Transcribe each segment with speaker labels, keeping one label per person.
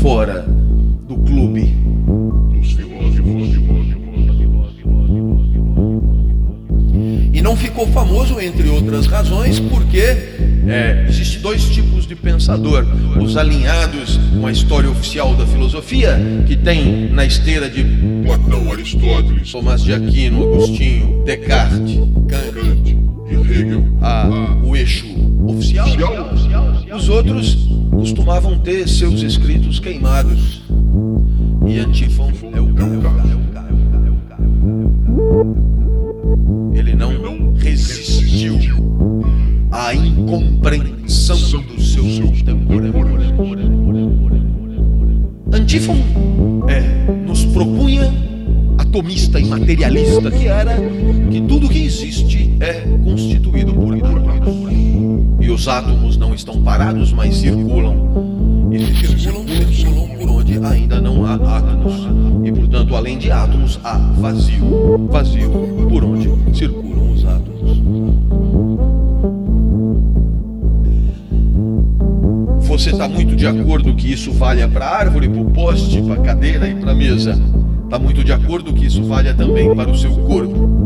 Speaker 1: fora do clube. E não ficou famoso, entre outras razões, porque é, existe dois tipos de pensador: os alinhados com a história oficial da filosofia, que tem na esteira de
Speaker 2: Platão, Aristóteles,
Speaker 1: Tomás de Aquino, Agostinho, Descartes, Kant,
Speaker 2: e Hegel.
Speaker 1: a, o eixo oficial. Os outros costumavam ter seus escritos queimados. E Antífon é o. Ele não resistiu à incompreensão dos seus contemporâneos. Antífon é, nos propunha atomista e materialista que era que tudo que existe é constituído por átomos. Os átomos não estão parados, mas circulam. E se circulam, circulam por onde ainda não há átomos. E portanto, além de átomos, há vazio. Vazio por onde circulam os átomos. Você está muito de acordo que isso valha para a árvore, para o poste, para cadeira e para mesa. Está muito de acordo que isso valha também para o seu corpo.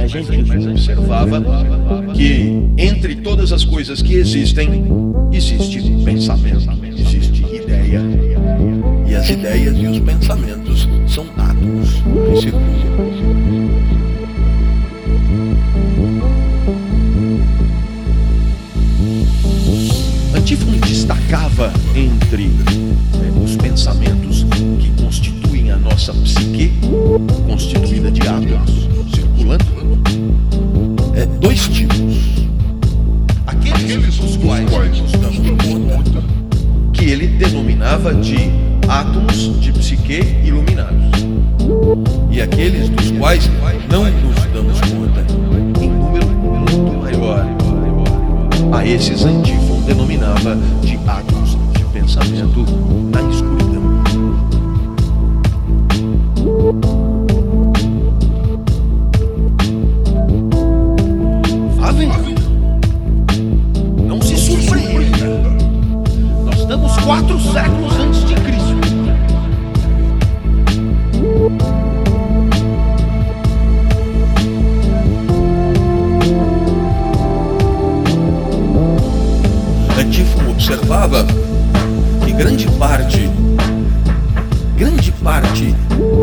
Speaker 1: Mas a gente, observava que entre todas as coisas que existem, existe pensamento, existe ideia. E as ideias e os pensamentos são átomos que circulam. Aqueles dos quais não nos damos conta, em número muito maior. A esses Antífon denominava de átomos de pensamento na escuridão.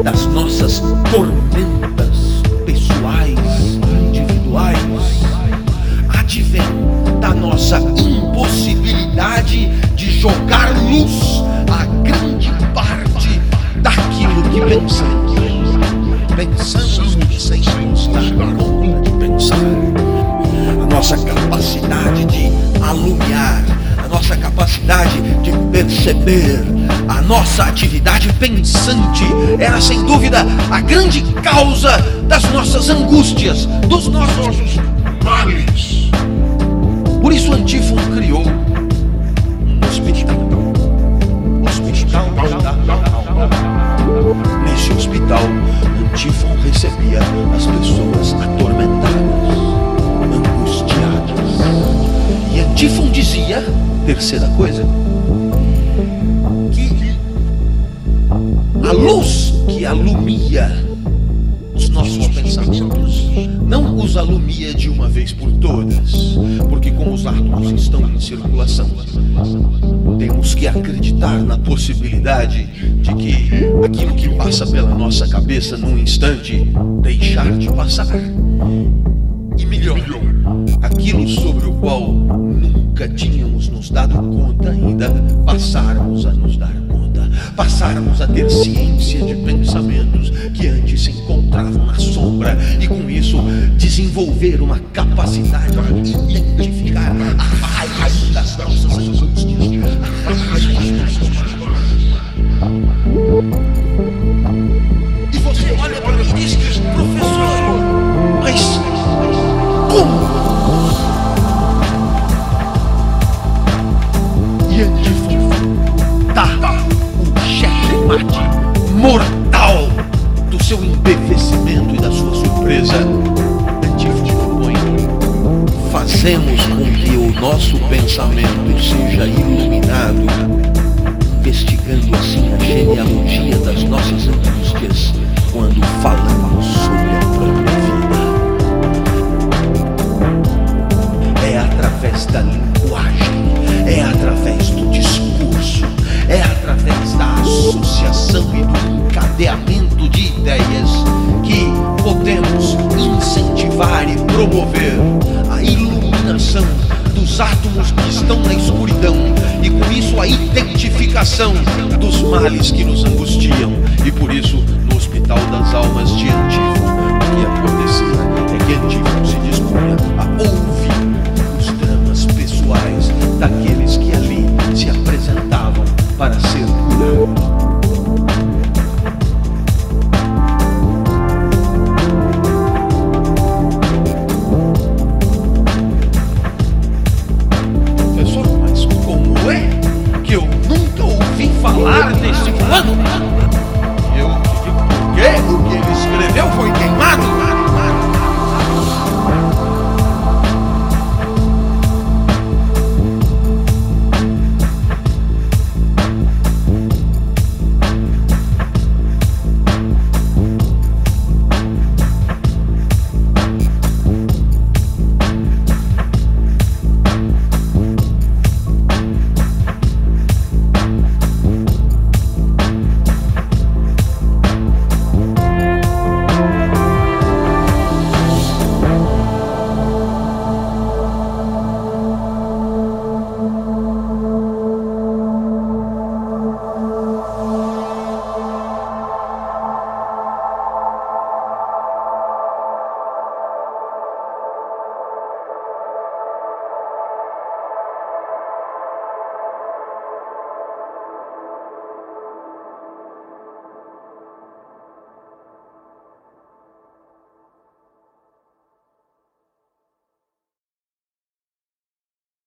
Speaker 1: Das nossas tormentas pessoais, individuais, advém da nossa impossibilidade de jogar luz a grande parte daquilo que pensamos. Pensamos sem nos dar conta de pensar a nossa capacidade de alumiar, a nossa capacidade de perceber, nossa atividade pensante era sem dúvida a grande causa das nossas angústias, dos nossos
Speaker 2: Males.
Speaker 1: Por isso Antífon criou um hospital. Hospital da alma. Nesse hospital, Antífon recebia as pessoas atormentadas, angustiadas. E Antífon dizia, terceira coisa, a luz que alumia os nossos pensamentos não os alumia de uma vez por todas, porque como os átomos estão em circulação, temos que acreditar na possibilidade de que aquilo que passa pela nossa cabeça num instante deixar de passar. E melhor, aquilo sobre o qual nunca tínhamos nos dado conta ainda, passarmos a nos dar passarmos a ter ciência de pensamentos que antes se encontravam na sombra e com isso desenvolver uma capacidade de fazemos com que o nosso pensamento seja iluminado, investigando assim a genealogia das nossas angústias quando falamos sobre a própria vida. É através da linguagem, é através do discurso, é através da associação e do encadeamento de ideias que podemos incentivar e promover os átomos que estão na escuridão e com isso a identificação dos males que nos angustiam. E por isso no hospital